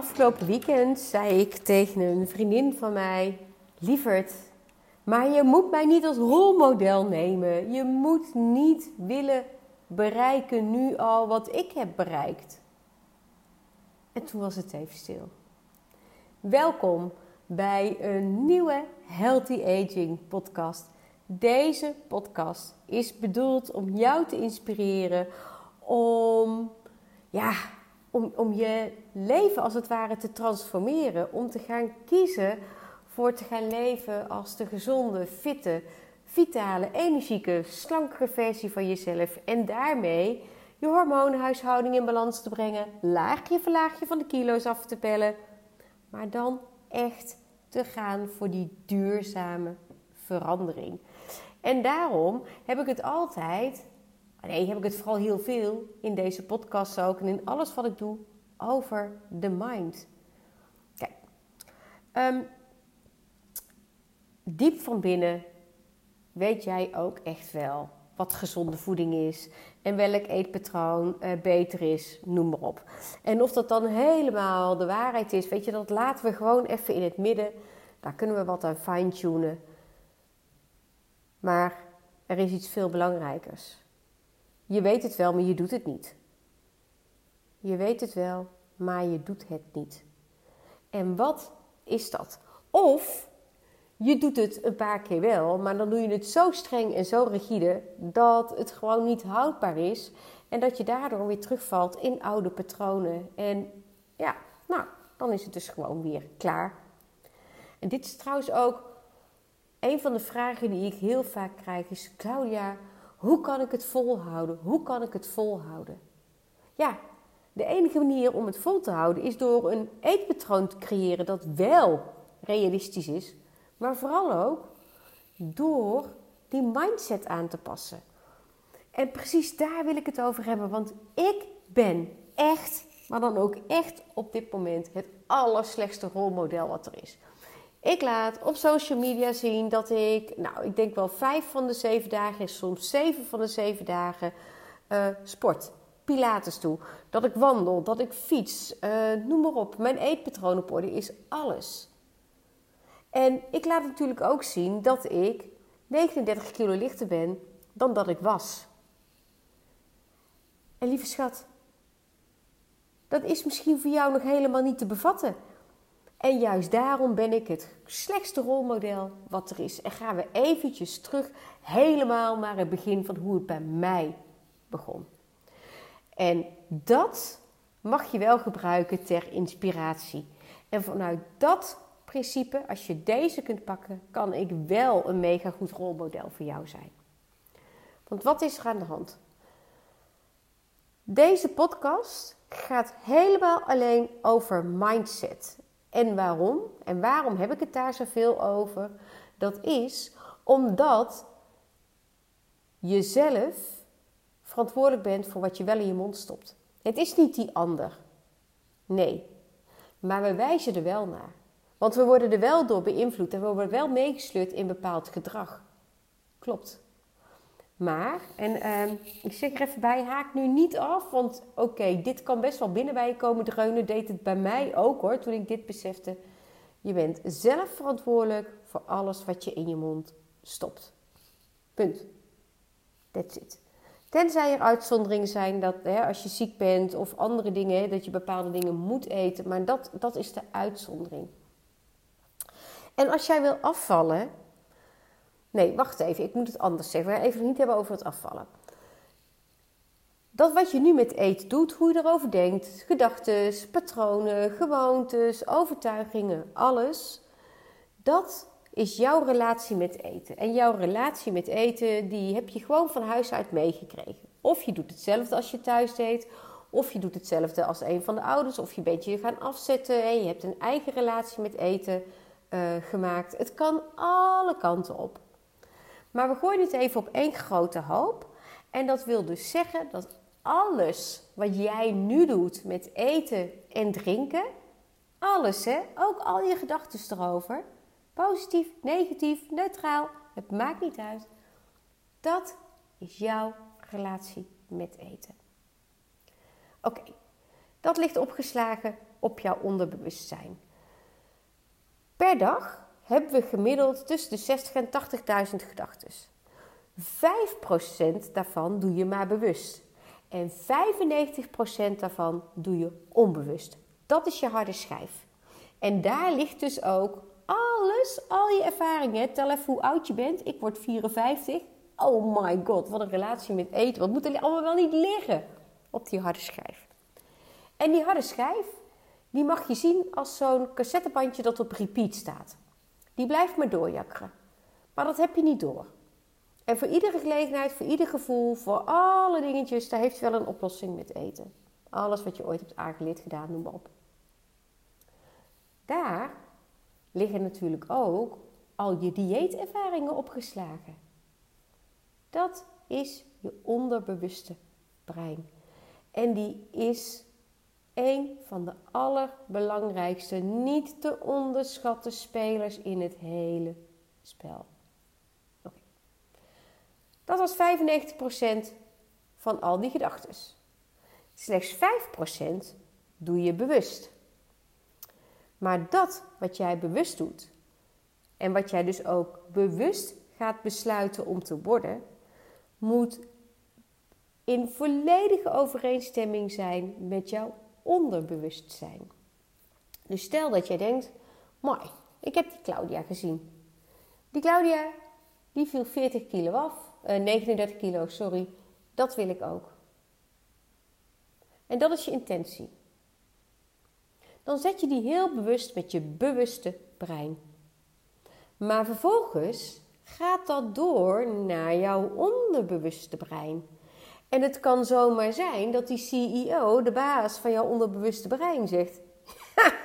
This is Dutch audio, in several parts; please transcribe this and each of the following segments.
Afgelopen weekend zei ik tegen een vriendin van mij: Lieverd, maar je moet mij niet als rolmodel nemen. Je moet niet willen bereiken nu al wat ik heb bereikt. En toen was het even stil. Welkom bij een nieuwe Healthy Aging podcast. Deze podcast is bedoeld om jou te inspireren om ja, om, om je leven als het ware te transformeren. Om te gaan kiezen voor te gaan leven als de gezonde, fitte, vitale, energieke, slankere versie van jezelf. En daarmee je hormoonhuishouding in balans te brengen. Laagje voor laagje van de kilo's af te pellen. Maar dan echt te gaan voor die duurzame verandering. En daarom heb ik het altijd Nee, heb ik het vooral heel veel in deze podcast ook en in alles wat ik doe over de mind. Kijk, um, diep van binnen weet jij ook echt wel wat gezonde voeding is en welk eetpatroon uh, beter is, noem maar op. En of dat dan helemaal de waarheid is, weet je, dat laten we gewoon even in het midden. Daar kunnen we wat aan fine-tunen. Maar er is iets veel belangrijkers. Je weet het wel, maar je doet het niet. Je weet het wel, maar je doet het niet. En wat is dat? Of je doet het een paar keer wel, maar dan doe je het zo streng en zo rigide dat het gewoon niet houdbaar is. En dat je daardoor weer terugvalt in oude patronen. En ja, nou, dan is het dus gewoon weer klaar. En dit is trouwens ook een van de vragen die ik heel vaak krijg: is Claudia, hoe kan ik het volhouden? Hoe kan ik het volhouden? Ja, de enige manier om het vol te houden is door een eetpatroon te creëren dat wel realistisch is, maar vooral ook door die mindset aan te passen. En precies daar wil ik het over hebben, want ik ben echt, maar dan ook echt op dit moment het allerslechtste rolmodel wat er is. Ik laat op social media zien dat ik, nou, ik denk wel vijf van de zeven dagen, soms zeven van de zeven dagen uh, sport. Pilates toe. Dat ik wandel, dat ik fiets, uh, noem maar op. Mijn eetpatroon op orde is alles. En ik laat natuurlijk ook zien dat ik 39 kilo lichter ben dan dat ik was. En lieve schat, dat is misschien voor jou nog helemaal niet te bevatten. En juist daarom ben ik het slechtste rolmodel wat er is. En gaan we eventjes terug helemaal naar het begin van hoe het bij mij begon. En dat mag je wel gebruiken ter inspiratie. En vanuit dat principe, als je deze kunt pakken, kan ik wel een mega goed rolmodel voor jou zijn. Want wat is er aan de hand? Deze podcast gaat helemaal alleen over mindset. En waarom? En waarom heb ik het daar zoveel over? Dat is omdat je zelf verantwoordelijk bent voor wat je wel in je mond stopt. Het is niet die ander. Nee. Maar we wijzen er wel naar. Want we worden er wel door beïnvloed en we worden wel meegesleurd in bepaald gedrag. Klopt. Maar, en uh, ik zeg er even bij, haak nu niet af, want oké, dit kan best wel binnen bij je komen dreunen. Deed het bij mij ook hoor, toen ik dit besefte. Je bent zelf verantwoordelijk voor alles wat je in je mond stopt. Punt. That's it. Tenzij er uitzonderingen zijn dat hè, als je ziek bent of andere dingen, dat je bepaalde dingen moet eten. Maar dat, dat is de uitzondering. En als jij wil afvallen, Nee, wacht even. Ik moet het anders zeggen. Gaan even niet hebben over het afvallen. Dat wat je nu met eten doet, hoe je erover denkt, gedachten, patronen, gewoontes, overtuigingen, alles, dat is jouw relatie met eten. En jouw relatie met eten, die heb je gewoon van huis uit meegekregen. Of je doet hetzelfde als je thuis deed, of je doet hetzelfde als een van de ouders, of je bent je gaan afzetten en je hebt een eigen relatie met eten uh, gemaakt. Het kan alle kanten op. Maar we gooien het even op één grote hoop. En dat wil dus zeggen dat alles wat jij nu doet met eten en drinken, alles hè, ook al je gedachten erover, positief, negatief, neutraal, het maakt niet uit. Dat is jouw relatie met eten. Oké, dat ligt opgeslagen op jouw onderbewustzijn. Per dag hebben we gemiddeld tussen de 60 en 80.000 gedachten. 5% daarvan doe je maar bewust. En 95% daarvan doe je onbewust. Dat is je harde schijf. En daar ligt dus ook alles, al je ervaringen. Tel even hoe oud je bent. Ik word 54. Oh my god, wat een relatie met eten. Wat moet er allemaal wel niet liggen op die harde schijf? En die harde schijf, die mag je zien als zo'n cassettebandje dat op repeat staat. Die blijft maar doorjakkeren. Maar dat heb je niet door. En voor iedere gelegenheid, voor ieder gevoel, voor alle dingetjes, daar heeft wel een oplossing met eten. Alles wat je ooit hebt aangeleerd, gedaan, noem maar op. Daar liggen natuurlijk ook al je dieetervaringen opgeslagen. Dat is je onderbewuste brein. En die is een van de allerbelangrijkste, niet te onderschatten spelers in het hele spel. Dat was 95% van al die gedachten. Slechts 5% doe je bewust. Maar dat wat jij bewust doet en wat jij dus ook bewust gaat besluiten om te worden, moet in volledige overeenstemming zijn met jouw onderbewustzijn. Dus stel dat jij denkt: mooi, ik heb die Claudia gezien. Die Claudia die viel 40 kilo af 39 eh, kilo, sorry. Dat wil ik ook. En dat is je intentie. Dan zet je die heel bewust met je bewuste brein. Maar vervolgens gaat dat door naar jouw onderbewuste brein. En het kan zomaar zijn dat die CEO, de baas van jouw onderbewuste brein, zegt: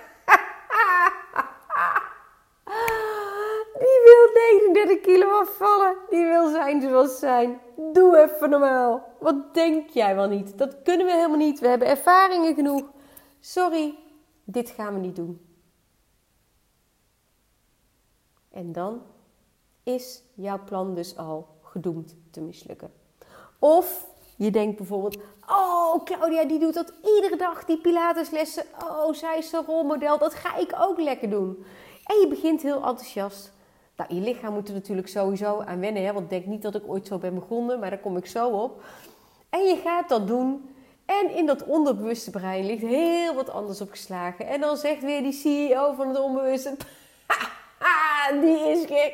wil 39 kilo afvallen. Die wil zijn zoals zijn. Doe even normaal. Wat denk jij wel niet? Dat kunnen we helemaal niet. We hebben ervaringen genoeg. Sorry, dit gaan we niet doen. En dan is jouw plan dus al gedoemd te mislukken. Of je denkt bijvoorbeeld: Oh, Claudia, die doet dat iedere dag, die Pilateslessen. Oh, zij is een rolmodel, dat ga ik ook lekker doen. En je begint heel enthousiast. Nou, je lichaam moet er natuurlijk sowieso aan wennen. Hè? Want denk niet dat ik ooit zo ben begonnen, maar daar kom ik zo op. En je gaat dat doen. En in dat onderbewuste brein ligt heel wat anders opgeslagen. En dan zegt weer die CEO van het onbewuste: die is gek.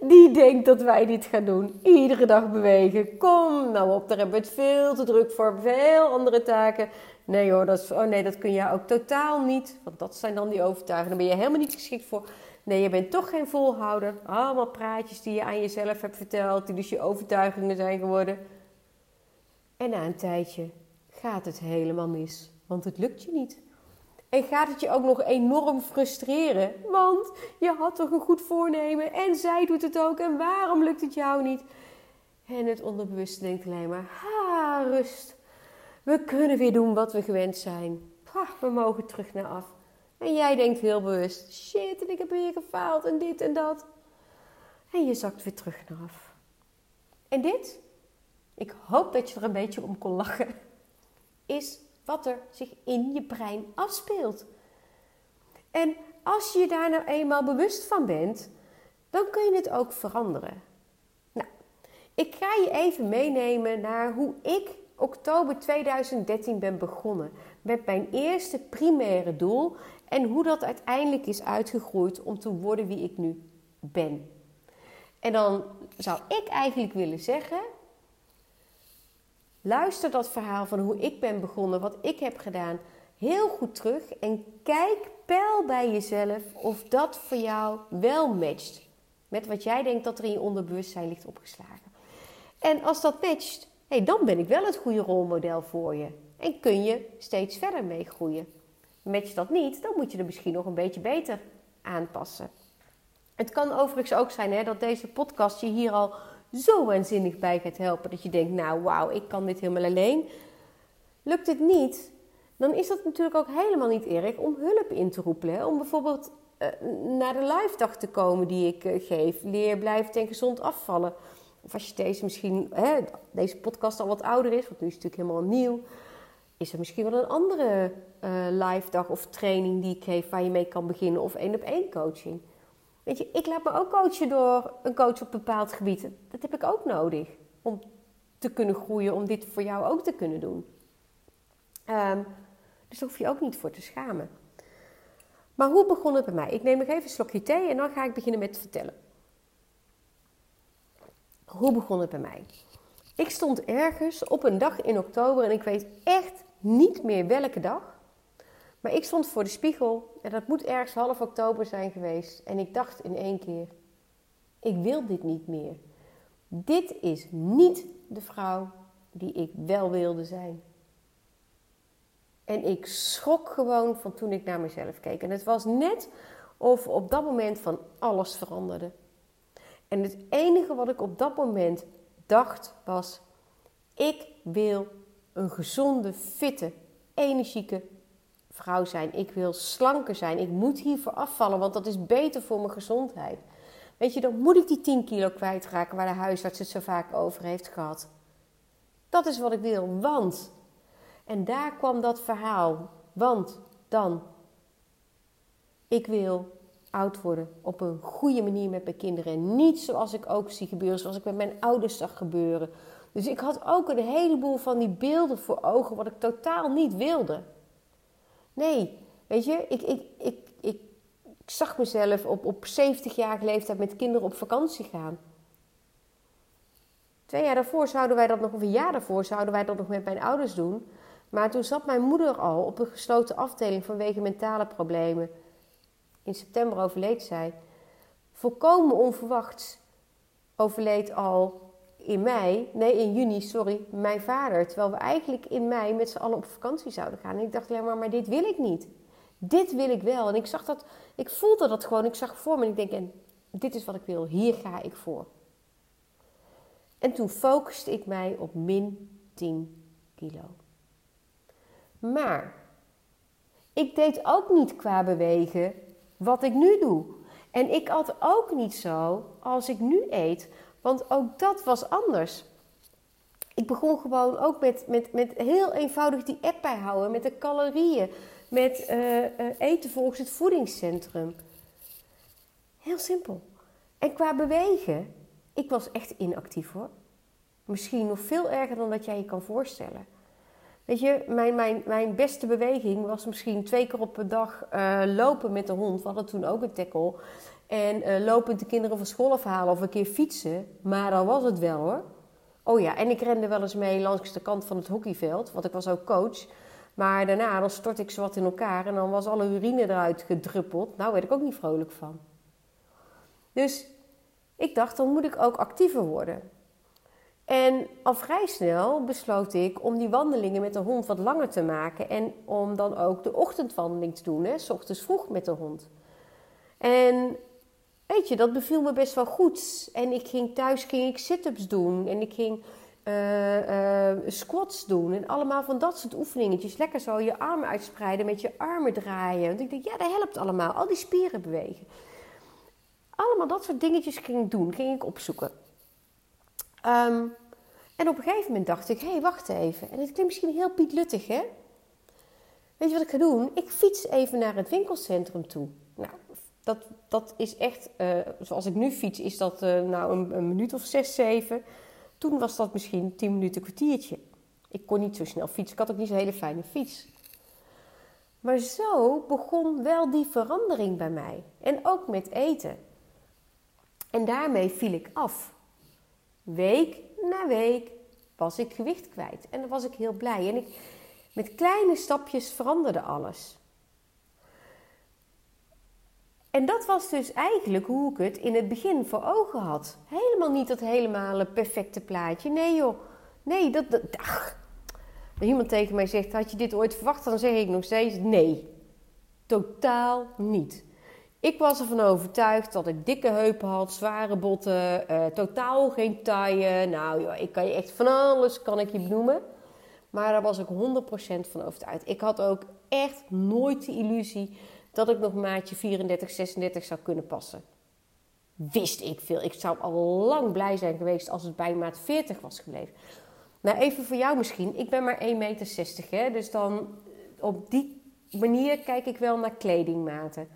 Die denkt dat wij dit gaan doen. Iedere dag bewegen. Kom nou op, daar hebben we het veel te druk voor. Veel andere taken. Nee hoor, dat, is, oh nee, dat kun je ook totaal niet. Want dat zijn dan die overtuigingen. Daar ben je helemaal niet geschikt voor. Nee, je bent toch geen volhouder. Allemaal praatjes die je aan jezelf hebt verteld, die dus je overtuigingen zijn geworden. En na een tijdje gaat het helemaal mis, want het lukt je niet. En gaat het je ook nog enorm frustreren, want je had toch een goed voornemen en zij doet het ook en waarom lukt het jou niet? En het onderbewuste denkt alleen maar, ha, rust. We kunnen weer doen wat we gewend zijn. We mogen terug naar af. En jij denkt heel bewust: shit, en ik heb weer gefaald en dit en dat. En je zakt weer terug naar af. En dit, ik hoop dat je er een beetje om kon lachen, is wat er zich in je brein afspeelt. En als je daar nou eenmaal bewust van bent, dan kun je het ook veranderen. Nou, ik ga je even meenemen naar hoe ik oktober 2013 ben begonnen met mijn eerste primaire doel en hoe dat uiteindelijk is uitgegroeid om te worden wie ik nu ben. En dan zou ik eigenlijk willen zeggen: luister dat verhaal van hoe ik ben begonnen, wat ik heb gedaan, heel goed terug en kijk peil bij jezelf of dat voor jou wel matcht met wat jij denkt dat er in je onderbewustzijn ligt opgeslagen. En als dat matcht, hey, dan ben ik wel het goede rolmodel voor je en kun je steeds verder mee groeien. Match dat niet, dan moet je er misschien nog een beetje beter aanpassen. Het kan overigens ook zijn hè, dat deze podcast je hier al zo waanzinnig bij gaat helpen dat je denkt, nou wauw, ik kan dit helemaal alleen. Lukt het niet, dan is dat natuurlijk ook helemaal niet erg om hulp in te roepen. Om bijvoorbeeld uh, naar de live dag te komen die ik uh, geef. Leer, blijven en gezond afvallen. Of als je deze misschien, hè, deze podcast al wat ouder is, want nu is het natuurlijk helemaal nieuw is er misschien wel een andere uh, live dag of training die ik geef waar je mee kan beginnen of één op één coaching. Weet je, ik laat me ook coachen door een coach op bepaald gebied. Dat heb ik ook nodig om te kunnen groeien, om dit voor jou ook te kunnen doen. Um, dus daar hoef je ook niet voor te schamen. Maar hoe begon het bij mij? Ik neem nog even een slokje thee en dan ga ik beginnen met vertellen. Hoe begon het bij mij? Ik stond ergens op een dag in oktober en ik weet echt niet meer welke dag. Maar ik stond voor de spiegel en dat moet ergens half oktober zijn geweest. En ik dacht in één keer: ik wil dit niet meer. Dit is niet de vrouw die ik wel wilde zijn. En ik schrok gewoon van toen ik naar mezelf keek. En het was net of op dat moment van alles veranderde. En het enige wat ik op dat moment dacht was: ik wil een gezonde, fitte, energieke vrouw zijn. Ik wil slanker zijn. Ik moet hiervoor afvallen, want dat is beter voor mijn gezondheid. Weet je, dan moet ik die 10 kilo kwijtraken waar de huisarts het zo vaak over heeft gehad. Dat is wat ik wil, want. En daar kwam dat verhaal. Want dan. Ik wil oud worden op een goede manier met mijn kinderen. niet zoals ik ook zie gebeuren, zoals ik met mijn ouders zag gebeuren. Dus ik had ook een heleboel van die beelden voor ogen wat ik totaal niet wilde. Nee, weet je, ik, ik, ik, ik, zag mezelf op, op 70-jarige leeftijd met kinderen op vakantie gaan. Twee jaar daarvoor zouden wij dat nog, of een jaar daarvoor zouden wij dat nog met mijn ouders doen. Maar toen zat mijn moeder al op een gesloten afdeling vanwege mentale problemen. In september overleed zij. Volkomen onverwachts overleed al in mei, nee in juni, sorry, mijn vader. Terwijl we eigenlijk in mei met z'n allen op vakantie zouden gaan. En ik dacht alleen maar, maar dit wil ik niet. Dit wil ik wel. En ik zag dat, ik voelde dat gewoon. Ik zag voor me en ik denk, en dit is wat ik wil. Hier ga ik voor. En toen focuste ik mij op min 10 kilo. Maar ik deed ook niet qua bewegen wat ik nu doe. En ik had ook niet zo als ik nu eet, want ook dat was anders. Ik begon gewoon ook met, met, met heel eenvoudig die app bijhouden, met de calorieën, met uh, eten volgens het voedingscentrum. Heel simpel. En qua bewegen, ik was echt inactief hoor. Misschien nog veel erger dan dat jij je kan voorstellen. Weet je, mijn, mijn, mijn beste beweging was misschien twee keer op een dag uh, lopen met de hond. We hadden toen ook een tackle. En uh, lopen de kinderen van school afhalen of een keer fietsen. Maar dan was het wel hoor. Oh ja, en ik rende wel eens mee langs de kant van het hockeyveld. Want ik was ook coach. Maar daarna dan stort ik ze wat in elkaar. En dan was alle urine eruit gedruppeld. Nou werd ik ook niet vrolijk van. Dus ik dacht, dan moet ik ook actiever worden. En al vrij snel besloot ik om die wandelingen met de hond wat langer te maken. En om dan ook de ochtendwandeling te doen, hè, s ochtends vroeg met de hond. En weet je, dat beviel me best wel goed. En ik ging thuis ging ik sit-ups doen. En ik ging uh, uh, squats doen. En allemaal van dat soort oefeningetjes. Lekker zo je armen uitspreiden, met je armen draaien. Want ik denk, ja, dat helpt allemaal. Al die spieren bewegen. Allemaal dat soort dingetjes ging ik doen. Ging ik opzoeken. Um, en op een gegeven moment dacht ik, hé, hey, wacht even. En dit klinkt misschien heel pietluttig, hè? Weet je wat ik ga doen? Ik fiets even naar het winkelcentrum toe. Dat, dat is echt, uh, zoals ik nu fiets, is dat uh, nou een, een, minuut of zes, zeven. Toen was dat misschien tien minuten, kwartiertje. Ik kon niet zo snel fietsen. Ik had ook niet zo'n hele fijne fiets. Maar zo begon wel die verandering bij mij. En ook met eten. En daarmee viel ik af. Week na week was ik gewicht kwijt. En dan was ik heel blij. En ik, met kleine stapjes veranderde alles. En dat was dus eigenlijk hoe ik het in het begin voor ogen had. Helemaal niet dat helemaal perfecte plaatje. Nee joh. Nee, dat... dat. Als iemand tegen mij zegt, had je dit ooit verwacht? Dan zeg ik nog steeds nee. Totaal niet. Ik was ervan overtuigd dat ik dikke heupen had, zware botten, uh, totaal geen taille. Nou joh, ik kan je echt van alles kan ik je benoemen. Maar daar was ik 100% van overtuigd. Ik had ook echt nooit de illusie dat ik nog maatje 34, 36 zou kunnen passen. Wist ik veel. Ik zou al lang blij zijn geweest als het bij maat 40 was gebleven. Nou, even voor jou misschien. Ik ben maar 1,60 meter, hè? dus dan op die manier kijk ik wel naar kledingmaten.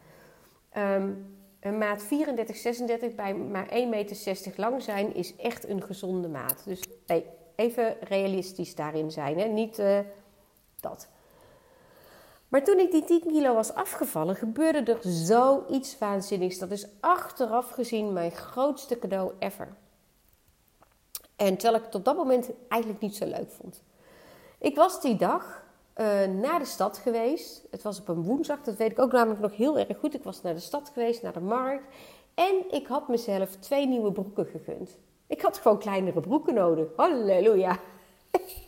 Ehm, een maat 34, 36 bij maar 1,60 meter lang zijn is echt een gezonde maat. Dus hey, even realistisch daarin zijn, hè? niet uh, dat. Maar toen ik die 10 kilo was afgevallen, gebeurde er zoiets waanzinnigs. Dat is achteraf gezien mijn grootste cadeau ever. En terwijl ik het op dat moment eigenlijk niet zo leuk vond. Ik was die dag uh, naar de stad geweest. Het was op een woensdag, dat weet ik ook namelijk nog heel erg goed. Ik was naar de stad geweest, naar de markt. En ik had mezelf twee nieuwe broeken gegund. Ik had gewoon kleinere broeken nodig. Halleluja.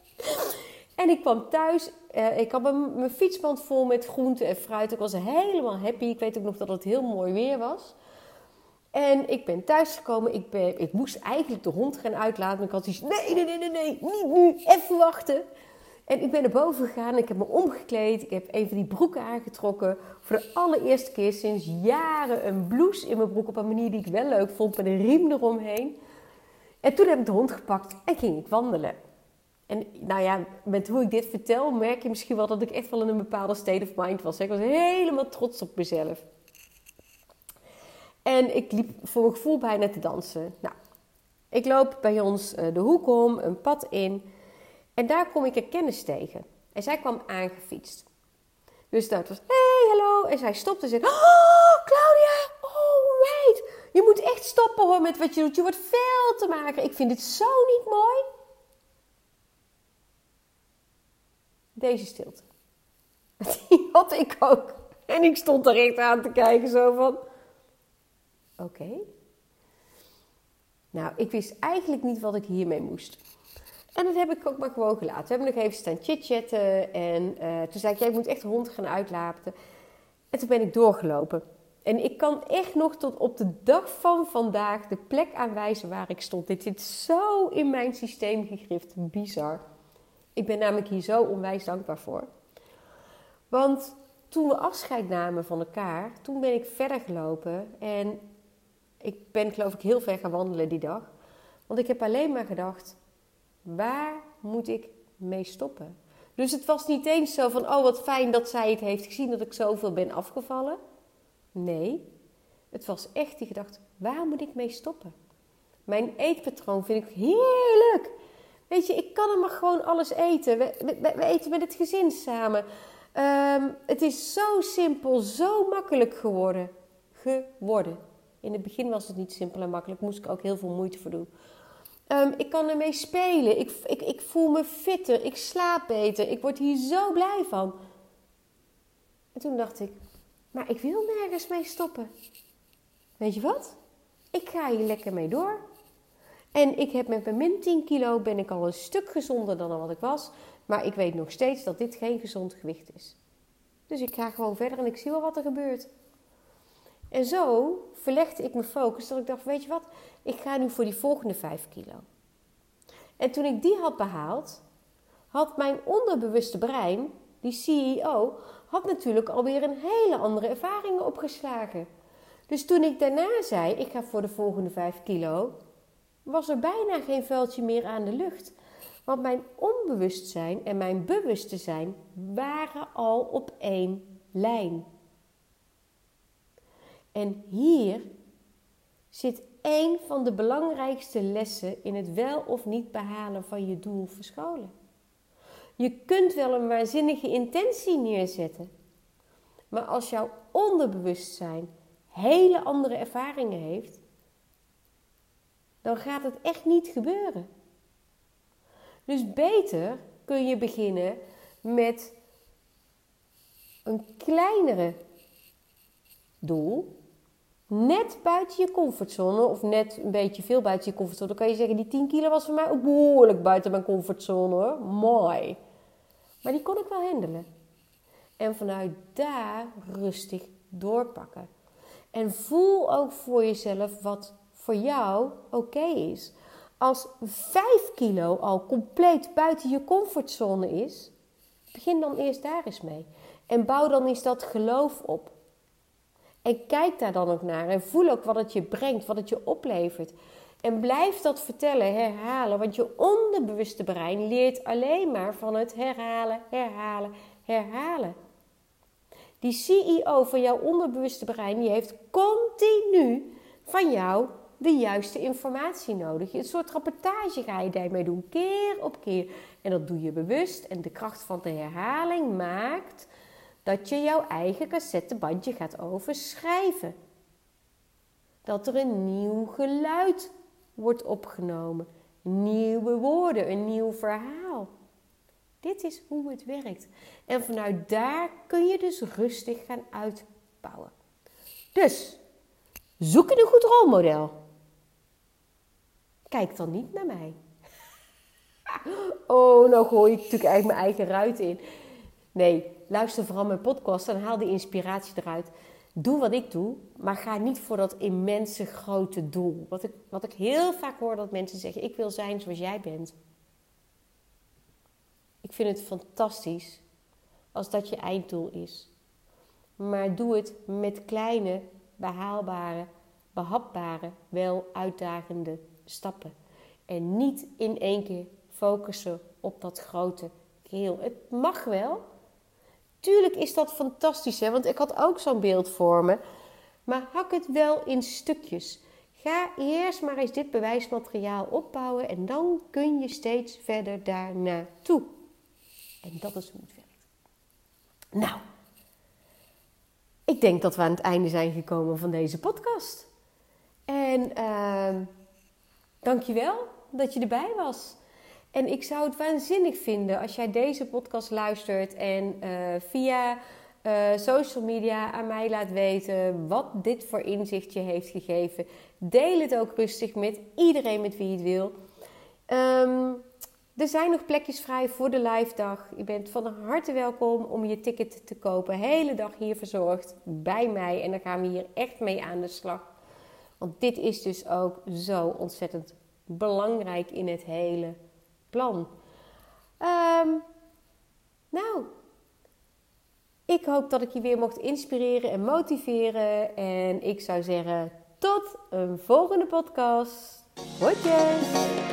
en ik kwam thuis. Uh, ik had mijn, mijn fietsband vol met groenten en fruit. Ik was helemaal happy. Ik weet ook nog dat het heel mooi weer was. En ik ben thuisgekomen. Ik, ik moest eigenlijk de hond gaan uitlaten. Maar ik had iets. Nee, nee, nee, nee, nee, niet nu. Even wachten. En ik ben naar boven gegaan. Ik heb me omgekleed. Ik heb een van die broeken aangetrokken. Voor de allereerste keer sinds jaren een blouse in mijn broek. Op een manier die ik wel leuk vond. Met een riem eromheen. En toen heb ik de hond gepakt en ging ik wandelen. En nou ja, met hoe ik dit vertel, merk je misschien wel dat ik echt wel in een bepaalde state of mind was. Ik was helemaal trots op mezelf. En ik liep voor mijn gevoel bijna te dansen. Nou, ik loop bij ons eh, de hoek om, een pad in. En daar kom ik een kennis tegen. En zij kwam aangefietst. Dus dat was, hey, hallo. En zij stopte en zei, oh, Claudia, oh, wait. Je moet echt stoppen hoor met wat je doet. Je wordt veel te maken. Ik vind dit zo niet mooi. Deze stilte. Die had ik ook. En ik stond er echt aan te kijken zo van... Oké. Nou, ik wist eigenlijk niet wat ik hiermee moest. En dat heb ik ook maar gewoon gelaten. We hebben nog even staan chitchatten. En uh, toen zei ik, jij moet echt de hond gaan uitlaten. En toen ben ik doorgelopen. En ik kan echt nog tot op de dag van vandaag de plek aanwijzen waar ik stond. Dit zit zo in mijn systeem gegrift. Bizar. Ik ben namelijk hier zo onwijs dankbaar voor. Want toen we afscheid namen van elkaar, toen ben ik verder gelopen. En ik ben geloof ik heel ver gaan wandelen die dag. Want ik heb alleen maar gedacht, waar moet ik mee stoppen? Dus het was niet eens zo van, oh wat fijn dat zij het heeft gezien dat ik zoveel ben afgevallen. Nee, het was echt die gedachte, waar moet ik mee stoppen? Mijn eetpatroon vind ik heerlijk. Weet je, ik kan er maar gewoon alles eten. We, eten met het gezin samen. Ehm, het is zo simpel, zo makkelijk geworden. Geworden. In het begin was het niet simpel en makkelijk. Moest ik ook heel veel moeite voor doen. Um, ik kan ermee spelen. Ik, ik, ik voel me fitter. Ik slaap beter. Ik word hier zo blij van. En toen dacht ik, maar ik wil nergens mee stoppen. Weet je wat? Ik ga hier lekker mee door. En ik heb met mijn min 10 kilo ben ik al een stuk gezonder dan wat ik was. Maar ik weet nog steeds dat dit geen gezond gewicht is. Dus ik ga gewoon verder en ik zie wel wat er gebeurt. En zo verlegde ik mijn focus dat ik dacht, weet je wat, ik ga nu voor die volgende 5 kilo. En toen ik die had behaald, had mijn onderbewuste brein, die CEO, had natuurlijk alweer een hele andere ervaringen opgeslagen. Dus toen ik daarna zei, ik ga voor de volgende 5 kilo, was er bijna geen vuiltje meer aan de lucht. Want mijn onbewustzijn en mijn bewustzijn waren al op één lijn. En hier zit één van de belangrijkste lessen in het wel of niet behalen van je doel verscholen. Je kunt wel een waanzinnige intentie neerzetten, maar als jouw onderbewustzijn hele andere ervaringen heeft, dan gaat het echt niet gebeuren. Dus beter kun je beginnen met een kleinere doel. Net buiten je comfortzone, of net een beetje veel buiten je comfortzone. Dan kan je zeggen, die 10 kilo was voor mij ook behoorlijk buiten mijn comfortzone hoor. Mooi. Maar die kon ik wel handelen. En vanuit daar rustig doorpakken. En voel ook voor jezelf wat voor jou oké is. Als 5 kilo al compleet buiten je comfortzone is, begin dan eerst daar eens mee. En bouw dan eens dat geloof op. En kijk daar dan ook naar en voel ook wat het je brengt, wat het je oplevert. En blijf dat vertellen, herhalen. Want je onderbewuste brein leert alleen maar van het herhalen, herhalen, herhalen. Die CEO van jouw onderbewuste brein, die heeft continu van jou de juiste informatie nodig. Een soort rapportage ga je daarmee doen, keer op keer. En dat doe je bewust. En de kracht van de herhaling maakt dat je jouw eigen cassettebandje gaat overschrijven. Dat er een nieuw geluid wordt opgenomen. Nieuwe woorden, een nieuw verhaal. Dit is hoe het werkt. En vanuit daar kun je dus rustig gaan uitbouwen. Dus, zoek een goed rolmodel. Kijk dan niet naar mij. Oh, nou gooi ik natuurlijk eigenlijk mijn eigen ruit in. Nee, luister vooral mijn podcast en haal die inspiratie eruit. Doe wat ik doe, maar ga niet voor dat immense grote doel. Wat ik, wat ik heel vaak hoor dat mensen zeggen: Ik wil zijn zoals jij bent. Ik vind het fantastisch als dat je einddoel is. Maar doe het met kleine, behaalbare, behapbare, wel uitdagende stappen. En niet in één keer focussen op dat grote geheel. Het mag wel. Tuurlijk is dat fantastisch, hè? want ik had ook zo'n beeld voor me. Maar hak het wel in stukjes. Ga eerst maar eens dit bewijsmateriaal opbouwen en dan kun je steeds verder daar naartoe. En dat is hoe het werkt. Nou, ik denk dat we aan het einde zijn gekomen van deze podcast. En uh, dankjewel dat je erbij was. En ik zou het waanzinnig vinden als jij deze podcast luistert en uh, via uh, social media aan mij laat weten wat dit voor inzicht je heeft gegeven. Deel het ook rustig met iedereen met wie je het wil. Um, er zijn nog plekjes vrij voor de live dag. Je bent van harte welkom om je ticket te kopen. Hele dag hier verzorgd bij mij. En dan gaan we hier echt mee aan de slag. Want dit is dus ook zo ontzettend belangrijk in het hele plan. Um, nou, ik hoop dat ik je weer mocht inspireren en motiveren. En ik zou zeggen, tot een volgende podcast. Hoi!